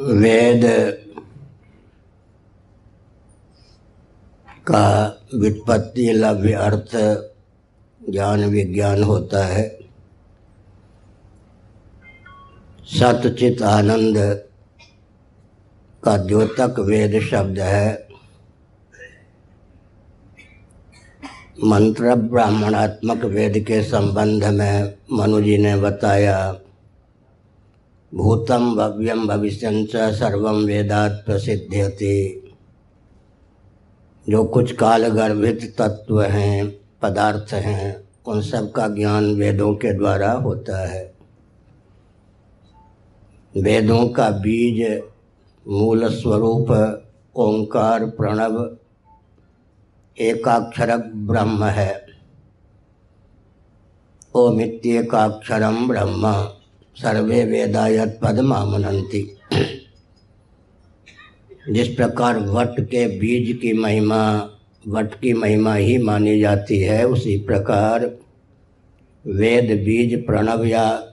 वेद का वित्पत्ति लव्य अर्थ ज्ञान विज्ञान होता है। सतचित आनंद का द्योतक वेद शब्द है। मंत्र ब्राह्मणात्मक वेद के संबंध में मनु जी ने बताया भूतम भव्यम भविष्य सर्व वेदात प्रसिद्ध्यति। जो कुछ काल गर्भित तत्व हैं, पदार्थ हैं, उन सब का ज्ञान वेदों के द्वारा होता है। वेदों का बीज, मूल स्वरूप, ओंकार, प्रणव एकाक्षर ब्रह्म है। ओमित्येकाक्षरम ब्रह्म। सर्वे वेदायत पद मामनंती जिस प्रकार वट के बीज की महिमा, वट की महिमा ही मानी जाती है, उसी प्रकार वेद बीज प्रणव या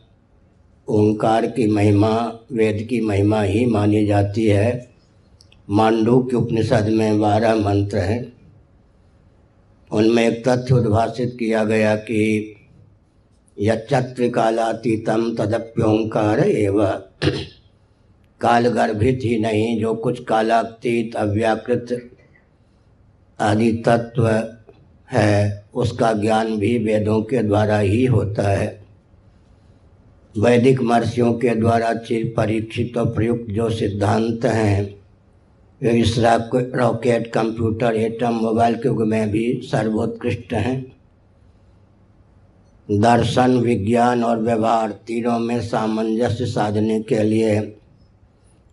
ओंकार की महिमा, वेद की महिमा ही मानी जाती है। मांडू के उपनिषद में बारह मंत्र हैं। उनमें एक तथ्य उद्भाषित किया गया कि यत्रिकालातीतम तदप्योंकार एव। काल गर्भित ही नहीं जो कुछ कालातीत अव्याकृत आदि तत्व है, उसका ज्ञान भी वेदों के द्वारा ही होता है। वैदिक महर्षियों के द्वारा चिर परीक्षित और प्रयुक्त जो सिद्धांत हैं, वे इस रॉकेट, कंप्यूटर, एटम, मोबाइल के युग में भी सर्वोत्कृष्ट हैं। दर्शन, विज्ञान और व्यवहार तीनों में सामंजस्य साधने के लिए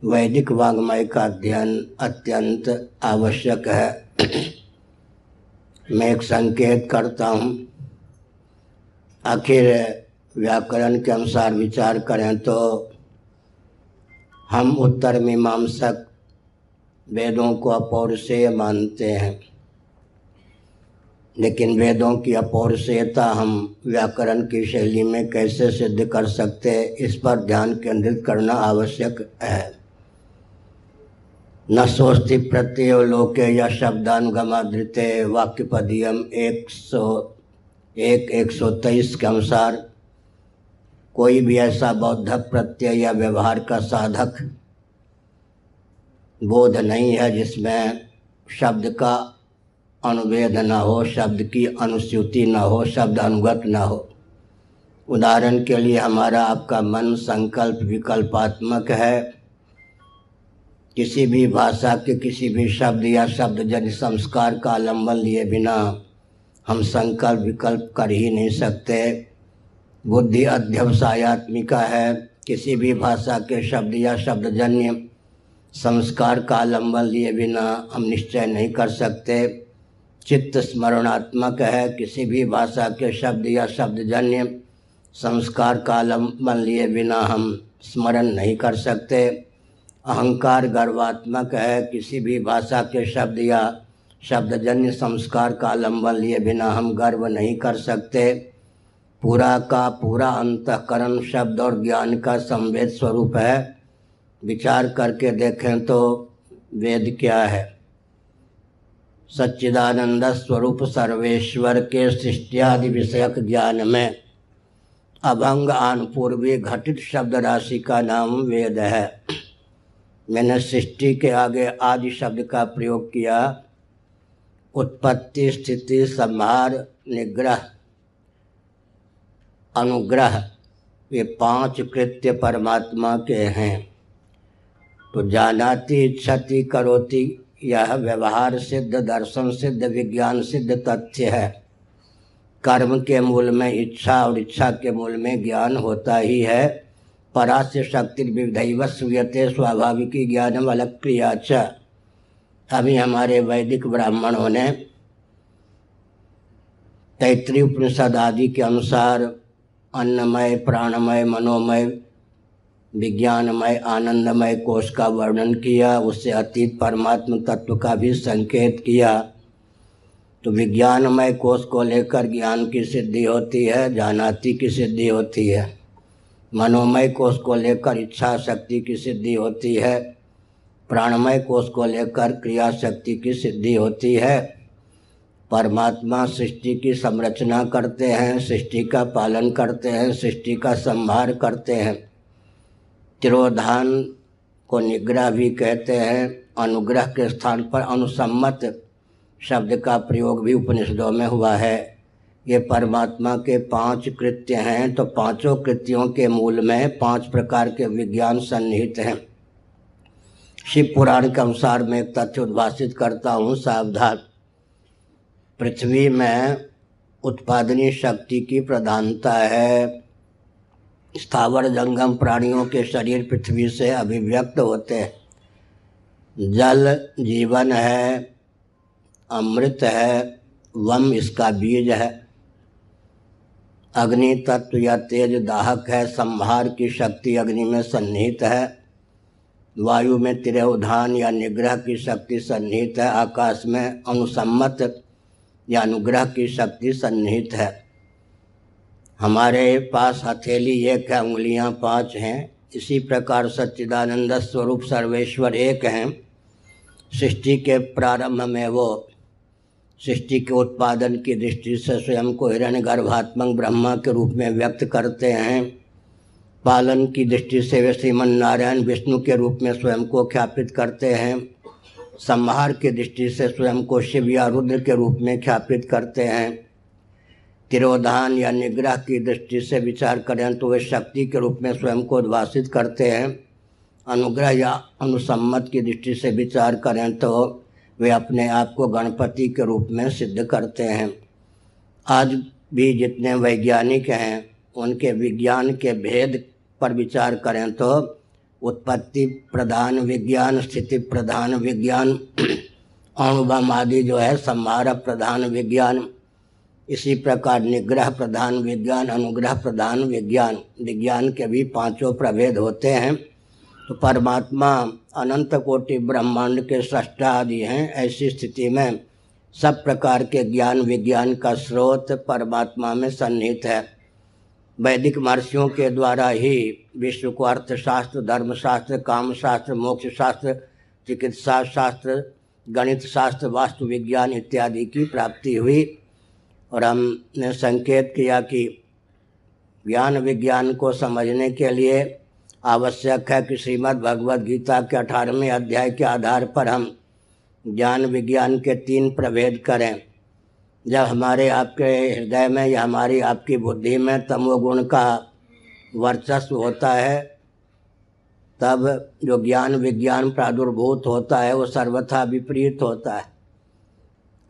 वैदिक वाग्मय का अध्ययन अत्यंत आवश्यक है। मैं एक संकेत करता हूँ। आखिर व्याकरण के अनुसार विचार करें तो हम उत्तर मीमांसक वेदों को अपौरुषेय मानते हैं। लेकिन वेदों की अपौरुषेयता हम व्याकरण की शैली में कैसे सिद्ध कर सकते हैं, इस पर ध्यान केंद्रित करना आवश्यक है। न सोस्ति प्रत्यय लोके या शब्दानुगमादृत्य वाक्यपदियम एक सौ, एक एक सौ तेईस के अनुसार, कोई भी ऐसा बौद्धक प्रत्यय या व्यवहार का साधक बोध नहीं है जिसमें शब्द का अनुवेद न हो, शब्द की अनुस्यूति न हो, शब्द अनुगत न हो। उदाहरण के लिए हमारा आपका मन संकल्प विकल्पात्मक है। किसी भी भाषा के किसी भी शब्द या शब्द जन संस्कार का आलंबन लिए बिना हम संकल्प विकल्प कर ही नहीं सकते। बुद्धि अध्यवसायत्मिका है। किसी भी भाषा के शब्द या शब्दजन्य संस्कार का आलंबन लिए बिना हम निश्चय नहीं कर सकते। चित्त स्मरणात्मक है। किसी भी भाषा के शब्द या शब्दजन्य संस्कार का आलंबन लिए बिना हम स्मरण नहीं कर सकते। अहंकार गर्वात्मक है। किसी भी भाषा के शब्द या शब्दजन्य संस्कार का आलंबन लिए बिना हम गर्व नहीं कर सकते। पूरा का पूरा अंतकरण शब्द और ज्ञान का संवेद स्वरूप है। विचार करके देखें तो वेद क्या है? सच्चिदानंद स्वरूप सर्वेश्वर के सृष्टियादि विषयक ज्ञान में अभंग पूर्वी घटित शब्द राशि का नाम वेद। है मैंने सृष्टि के आगे आदि शब्द का प्रयोग किया। उत्पत्ति, स्थिति, संहार, निग्रह, अनुग्रह, ये पाँच कृत्य परमात्मा के हैं। तो जानाती, इच्छति, करोति यह व्यवहार सिद्ध, दर्शन सिद्ध, विज्ञान सिद्ध तथ्य है। कर्म के मूल में इच्छा और इच्छा के मूल में ज्ञान होता ही है। परास्य शक्ति विधैव सूयते स्वाभाविकी ज्ञान अलग क्रिया अभी हमारे वैदिक ब्राह्मणों ने तैतृय उपनिषद आदि के अनुसार अन्नमय, प्राणमय, मनोमय विज्ञानमय, आनंदमय कोष का वर्णन किया, उससे अतीत परमात्म तत्व का भी संकेत किया। तो विज्ञानमय कोष को लेकर ज्ञान की सिद्धि होती है जानाती की सिद्धि होती है। मनोमय कोष को लेकर इच्छा शक्ति की सिद्धि होती है। प्राणमय कोष को लेकर क्रिया शक्ति की सिद्धि होती है। परमात्मा सृष्टि की संरचना करते हैं, सृष्टि का पालन करते हैं, सृष्टि का संहार करते हैं। तिरोधान को निग्रह भी कहते हैं। अनुग्रह के स्थान पर अनुसम्मत शब्द का प्रयोग भी उपनिषदों में हुआ है। ये परमात्मा के पाँच कृत्य हैं तो पाँचों कृत्यों के मूल में पाँच प्रकार के विज्ञान सन्निहित हैं। शिव पुराण के अनुसार मैं एक तथ्य उद्भाषित करता हूँ, सावधान। पृथ्वी में उत्पादनी शक्ति की प्रधानता है। स्थावर जंगम प्राणियों के शरीर पृथ्वी से अभिव्यक्त होते हैं। जल जीवन है, अमृत है, वम इसका बीज है। अग्नि तत्व या तेज दाहक है, संहार की शक्ति अग्नि में सन्निहित है। वायु में तिरोधान या निग्रह की शक्ति सन्निहित है। आकाश में अनुसम्मत या अनुग्रह की शक्ति सन्निहित है। हमारे पास हथेली, एक है, उंगलियाँ पाँच हैं। इसी प्रकार सच्चिदानंद स्वरूप सर्वेश्वर एक हैं। सृष्टि के प्रारंभ में वो, सृष्टि के उत्पादन की दृष्टि से स्वयं को हिरण्य गर्भात्मक ब्रह्मा के रूप में व्यक्त करते हैं। पालन की दृष्टि से वे श्रीमन नारायण विष्णु के रूप में स्वयं को ख्यापित करते हैं। संहार की दृष्टि से स्वयं को शिव या रुद्र के रूप में ख्यापित करते हैं। तिरोधान या निग्रह की दृष्टि से विचार करें तो वे शक्ति के रूप में स्वयं को उद्भाषित करते हैं। अनुग्रह या अनुसम्मत की दृष्टि से विचार करें तो वे अपने आप को गणपति के रूप में सिद्ध करते हैं। आज भी जितने वैज्ञानिक हैं, उनके विज्ञान के भेद पर विचार करें तो उत्पत्ति प्रधान विज्ञान, स्थिति प्रधान विज्ञान, अणुबम आदि जो है, संहार प्रधान विज्ञान इसी प्रकार निग्रह प्रधान विज्ञान, अनुग्रह प्रधान विज्ञान। विज्ञान के भी पाँचों प्रभेद होते हैं। तो परमात्मा अनंत कोटि ब्रह्मांड के सृष्टा आदि हैं ऐसी स्थिति में सब प्रकार के ज्ञान, विज्ञान का स्रोत परमात्मा में सन्निहित है। वैदिक महर्षियों के द्वारा ही विश्व को अर्थशास्त्र, धर्मशास्त्र काम शास्त्र मोक्ष शास्त्र चिकित्सा शास्त्र गणित शास्त्र वास्तु विज्ञान इत्यादि की प्राप्ति हुई। और हमने संकेत किया कि ज्ञान विज्ञान को समझने के लिए आवश्यक है कि श्रीमद् भगवद गीता के अठारहवें अध्याय के आधार पर हम ज्ञान विज्ञान के तीन प्रभेद करें। जब हमारे आपके हृदय में या हमारी आपकी बुद्धि में तमोगुण का वर्चस्व होता है। तब जो ज्ञान विज्ञान प्रादुर्भूत होता है, वो सर्वथा विपरीत होता है।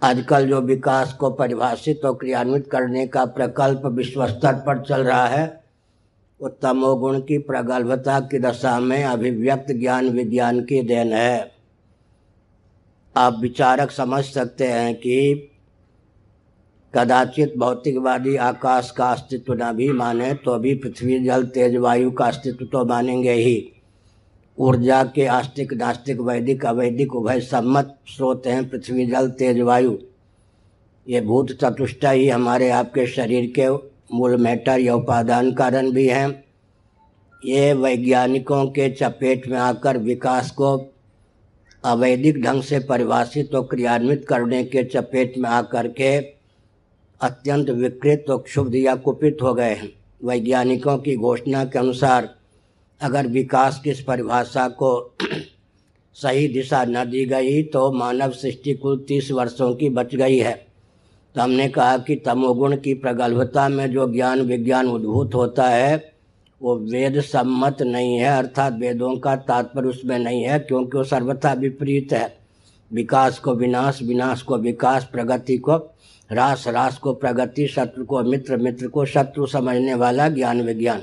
आजकल जो विकास को परिभाषित और क्रियान्वित करने का प्रकल्प विश्व स्तर पर चल रहा है, वो तमोगुण की प्रगल्भता की दशा में अभिव्यक्त ज्ञान विज्ञान की देन है। आप विचारक समझ सकते हैं कि कदाचित भौतिकवादी आकाश का अस्तित्व न भी माने तो भी पृथ्वी जल तेज वायु का अस्तित्व तो मानेंगे ही। ऊर्जा के आस्तिक नास्तिक वैदिक अवैदिक उभय सम्मत स्रोत हैं, पृथ्वी जल तेज वायु। ये भूत चतुष्टा ही हमारे आपके शरीर के मूल मैटर या उपादान कारण भी हैं। ये वैज्ञानिकों के चपेट में आकर विकास को अवैधिक ढंग से परिभाषित और क्रियान्वित करने के चपेट में आकर के अत्यंत विकृत और क्षुब्ध या कुपित हो गए हैं। वैज्ञानिकों की घोषणा के अनुसार अगर विकास की इस परिभाषा को सही दिशा न दी गई तो मानव सृष्टि कुल तीस वर्षों की बच गई है। तो हमने कहा कि तमोगुण की प्रगल्भता में जो ज्ञान विज्ञान उद्भूत होता है, वो वेद सम्मत नहीं है, अर्थात वेदों का तात्पर्य उसमें नहीं है, क्योंकि वो सर्वथा विपरीत है। विकास को विनाश विनाश को विकास, प्रगति को रास रास को प्रगति, शत्रु को मित्र मित्र को शत्रु समझने वाला ज्ञान विज्ञान।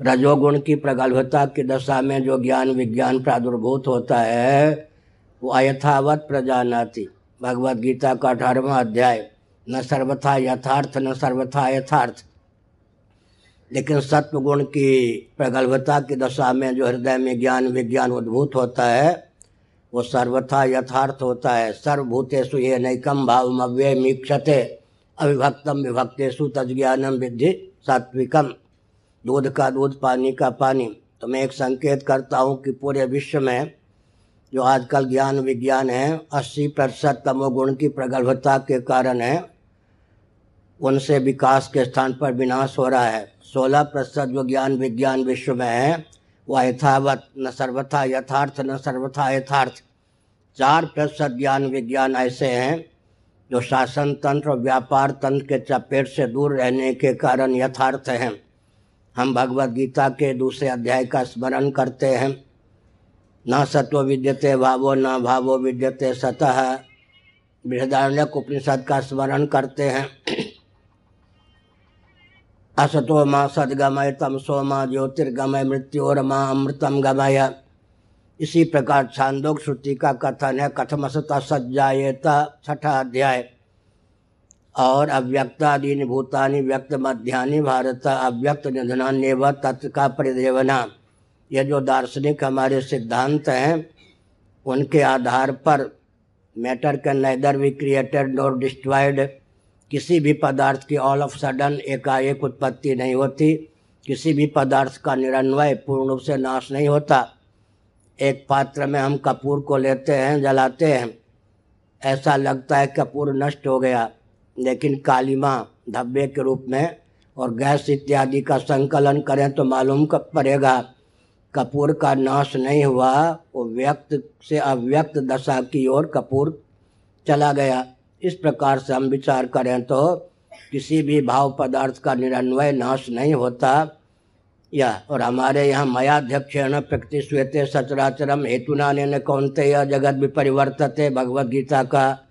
रजोगुण की प्रगल्भता की दशा में जो ज्ञान विज्ञान प्रादुर्भूत होता है, वो अयथावत प्रजानाति भगवद गीता का अठारहवा अध्याय, न सर्वथा यथार्थ, न सर्वथा यथार्थ। लेकिन सत्व गुण की प्रगल्भता की दशा में जो हृदय में ज्ञान विज्ञान उद्भूत होता है, वो सर्वथा यथार्थ होता है। सर्वभूतेषु ये नैकम भाव अव्यय मीक्षते अविभक्तम विभक्तेषु तज्ञानम विद्धि सात्विकम। दूध का दूध, पानी का पानी। तो मैं एक संकेत करता हूँ कि पूरे विश्व में जो आजकल ज्ञान विज्ञान है, अस्सी प्रतिशत तमोगुण की प्रगल्भता के कारण है, उनसे विकास के स्थान पर विनाश हो रहा है। सोलह प्रतिशत जो ज्ञान विज्ञान विश्व में है, वह यथावत न सर्वथा, यथार्थ न सर्वथा, यथार्थ। चार प्रतिशत ज्ञान विज्ञान ऐसे हैं, जो शासन तंत्र और व्यापार तंत्र के चपेट से दूर रहने के कारण यथार्थ हैं। हम भगवत गीता के दूसरे अध्याय का स्मरण करते हैं। न सत्व विद्यते भावो, न भावो विद्यते सतः। बृहदारण्य उपनिषद का स्मरण करते हैं। असतो माँ सदगमय तमसो माँ ज्योतिर्गमय मृत्योर माँ अमृतम गमय। इसी प्रकार छांदोग श्रुति का कथन है। कथमसता सज्जाएत छठा अध्याय। और अव्यक्तादीन भूतानि व्यक्त मध्यानि भारत अव्यक्त निधनान्य तत्व का परिदेवना। ये जो दार्शनिक हमारे सिद्धांत हैं, उनके आधार पर matter can neither be created nor destroyed किसी भी पदार्थ की ऑल ऑफ़ सडन एकाएक उत्पत्ति नहीं होती। किसी भी पदार्थ का निरन्वय पूर्ण रूप से नाश नहीं होता। एक पात्र में हम कपूर को लेते हैं, जलाते हैं। ऐसा लगता है कपूर नष्ट हो गया। लेकिन कालीमा धब्बे के रूप में और गैस इत्यादि का संकलन करें तो मालूम कब पड़ेगा। कपूर का नाश नहीं हुआ, वो व्यक्त से अव्यक्त दशा की ओर कपूर चला गया। इस प्रकार से हम विचार करें तो किसी भी भाव पदार्थ का निरन्वय नाश नहीं होता। या, और हमारे यहाँ मयाध्यक्षण प्रकृति श्वेते सचराचरम हेतुना ने कौनते या जगत भी परिवर्तते भगवत गीता का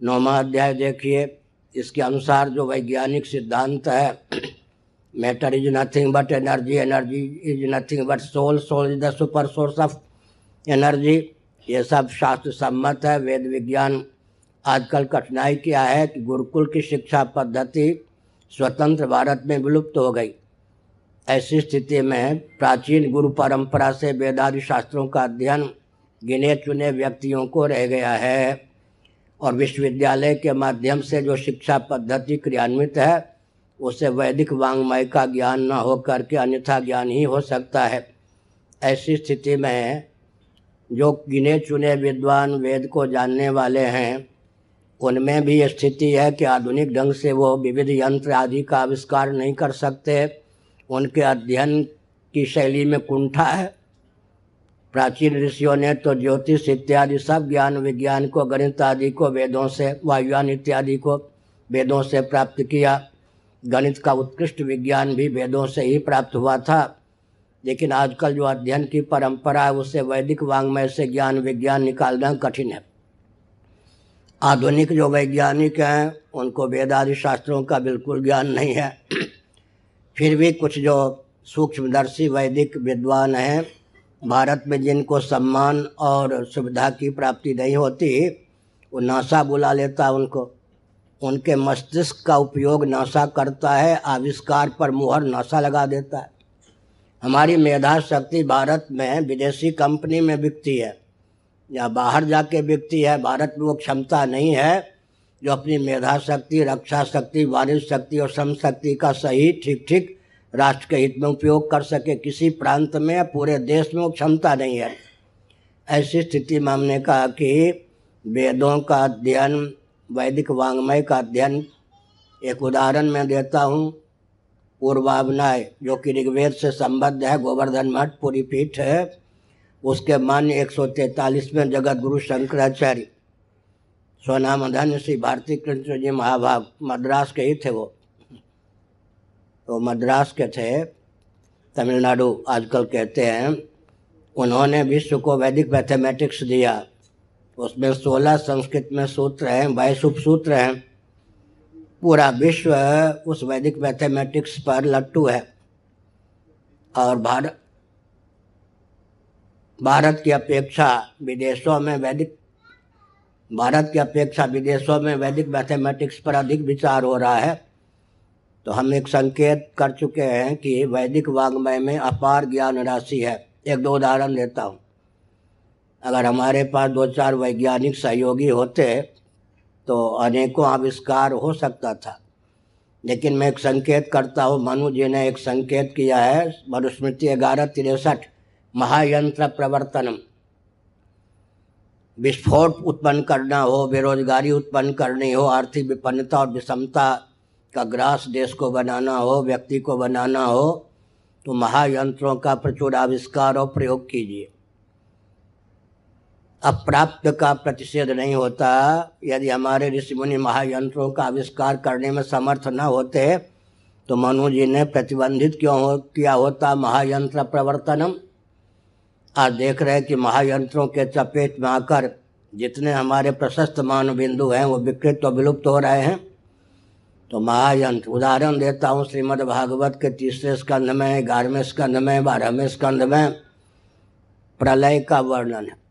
नौवा अध्याय देखिए, इसके अनुसार जो वैज्ञानिक सिद्धांत है matter is nothing but energy energy is nothing but soul soul is the super source of energy ये सब शास्त्र सम्मत है, वेद विज्ञान आजकल कठिनाई क्या है कि गुरुकुल की शिक्षा पद्धति स्वतंत्र भारत में विलुप्त हो गई। ऐसी स्थिति में प्राचीन गुरु परंपरा से वेदादि शास्त्रों का अध्ययन गिने चुने व्यक्तियों को रह गया है। और विश्वविद्यालय के माध्यम से जो शिक्षा पद्धति क्रियान्वित है, उसे वैदिक वांग्मय का ज्ञान न हो करके अन्यथा ज्ञान ही हो सकता है। ऐसी स्थिति में जो गिने चुने विद्वान वेद को जानने वाले हैं, उनमें भी स्थिति है कि आधुनिक ढंग से वो विविध यंत्र आदि का आविष्कार नहीं कर सकते। उनके अध्ययन की शैली में कुंठा है प्राचीन ऋषियों ने तो ज्योतिष इत्यादि सब ज्ञान विज्ञान को, गणित आदि को, वेदों से, वायुयान इत्यादि को वेदों से प्राप्त किया। गणित का उत्कृष्ट विज्ञान भी वेदों से ही प्राप्त हुआ था। लेकिन आजकल जो अध्ययन की परंपरा है उससे वैदिक वांग्मय से ज्ञान विज्ञान निकालना कठिन है। आधुनिक जो वैज्ञानिक हैं, उनको वेदादि शास्त्रों का बिल्कुल ज्ञान नहीं है। फिर भी कुछ जो सूक्ष्मदर्शी वैदिक विद्वान हैं भारत में जिनको सम्मान और सुविधा की प्राप्ति नहीं होती, वो नासा बुला लेता उनको। उनके मस्तिष्क का उपयोग नासा करता है, आविष्कार पर मुहर नासा लगा देता है। हमारी मेधा शक्ति भारत में विदेशी कंपनी में बिकती है, या बाहर जाके बिकती है। भारत में वो क्षमता नहीं है, जो अपनी मेधा शक्ति रक्षा शक्ति वाणिज्य शक्ति और श्रम शक्ति का सही ठीक ठीक राष्ट्र के हित में उपयोग कर सके, किसी प्रांत में या पूरे देश में वो क्षमता नहीं है। ऐसी स्थिति में हमने कहा कि वेदों का अध्ययन, वैदिक वांग्मय का अध्ययन, एक उदाहरण मैं देता हूँ। पूर्वावनाय, जो कि ऋग्वेद से संबद्ध है, गोवर्धन मठ, पूरी पीठ है, उसके मान्य एक सौ तैतालीसवें जगत गुरु शंकराचार्य धन्य श्री भारती कृष्ण जी महाभाग, मद्रास के ही थे वो। तो मद्रास के थे, तमिलनाडु आजकल कहते हैं। उन्होंने विश्व को वैदिक मैथमेटिक्स दिया। उसमें सोलह संस्कृत में सूत्र हैं, बाईस उपसूत्र हैं। पूरा विश्व उस वैदिक मैथमेटिक्स पर लट्टू है। और भारत भारत की अपेक्षा विदेशों में वैदिक, भारत की अपेक्षा विदेशों में वैदिक मैथमेटिक्स पर अधिक विचार हो रहा है। तो हम एक संकेत कर चुके हैं कि वैदिक वाग्मय में अपार ज्ञान राशि है। एक दो उदाहरण देता हूँ। अगर हमारे पास दो चार वैज्ञानिक सहयोगी होते तो अनेकों आविष्कार हो सकता था। लेकिन मैं एक संकेत करता हूँ। मनु जी ने एक संकेत किया है, मनुस्मृति ग्यारह तिरसठ, महायंत्र प्रवर्तनम। विस्फोट उत्पन्न करना हो, बेरोजगारी उत्पन्न करनी हो, आर्थिक विपन्नता और विषमता का ग्रास देश को बनाना हो, व्यक्ति को बनाना हो तो महायंत्रों का प्रचुर आविष्कार और प्रयोग कीजिए। अप्राप्त का प्रतिषेध नहीं होता। यदि हमारे ऋषि मुनि महायंत्रों का आविष्कार करने में समर्थ न होते तो मनु जी ने प्रतिबंधित क्यों हो, किया होता महायंत्र प्रवर्तनम? आज देख रहे हैं कि महायंत्रों के चपेट में आकर जितने हमारे प्रशस्त मानव बिंदु हैं, वो विकृत और विलुप्त हो रहे हैं। तो महायंत्र उदाहरण देता हूँ श्रीमद् भागवत के तीसरे स्कंध में, ग्यारहवें स्कंध में, बारहवें स्कंध में। प्रलय का वर्णन है।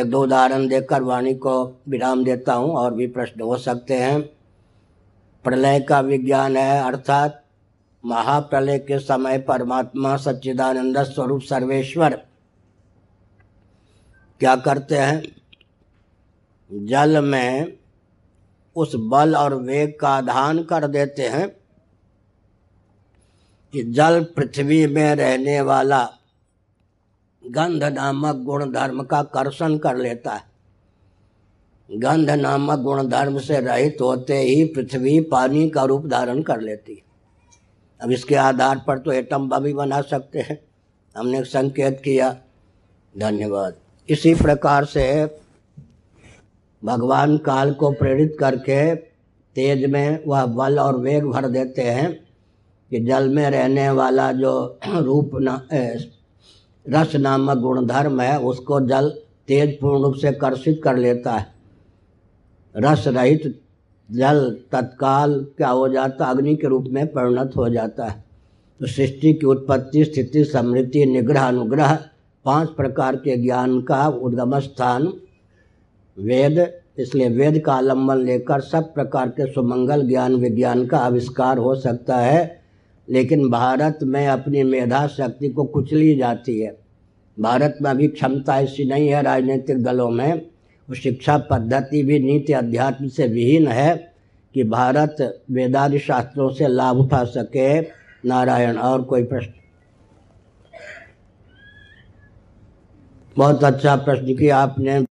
एक दो उदाहरण देकर वाणी को विराम देता हूँ, और भी प्रश्न हो सकते हैं। प्रलय का विज्ञान है, अर्थात महाप्रलय के समय परमात्मा सच्चिदानंद स्वरूप सर्वेश्वर। क्या करते हैं? जल में उस बल और वेग का आधान कर देते हैं कि जल पृथ्वी में रहने वाला गंध नामक गुण धर्म का कर्षण कर लेता है। गंध नामक गुण धर्म से रहित होते ही पृथ्वी पानी का रूप धारण कर लेती है। अब इसके आधार पर तो एटम बम भी बना सकते हैं। हमने संकेत किया। धन्यवाद। इसी प्रकार से भगवान काल को प्रेरित करके तेज में वह बल और वेग भर देते हैं कि जल में रहने वाला जो रूप न रस नामक गुणधर्म है, उसको जल तेज पूर्ण रूप से कर्षित कर लेता है। रस रहित जल तत्काल क्या हो जाता अग्नि के रूप में परिणत हो जाता है। तो सृष्टि की उत्पत्ति, स्थिति, समृद्धि, निग्रह, अनुग्रह, पाँच प्रकार के ज्ञान का उद्गम स्थान वेद, इसलिए वेद का आलंबन लेकर सब प्रकार के सुमंगल ज्ञान विज्ञान का आविष्कार हो सकता है, लेकिन भारत में अपनी मेधा शक्ति को कुचली जाती है। भारत में अभी क्षमता ऐसी नहीं है राजनीतिक दलों में वो शिक्षा पद्धति भी नीति अध्यात्म से विहीन है कि भारत वेदादि शास्त्रों से लाभ उठा सके। नारायण, और कोई प्रश्न? बहुत अच्छा प्रश्न किया आपने।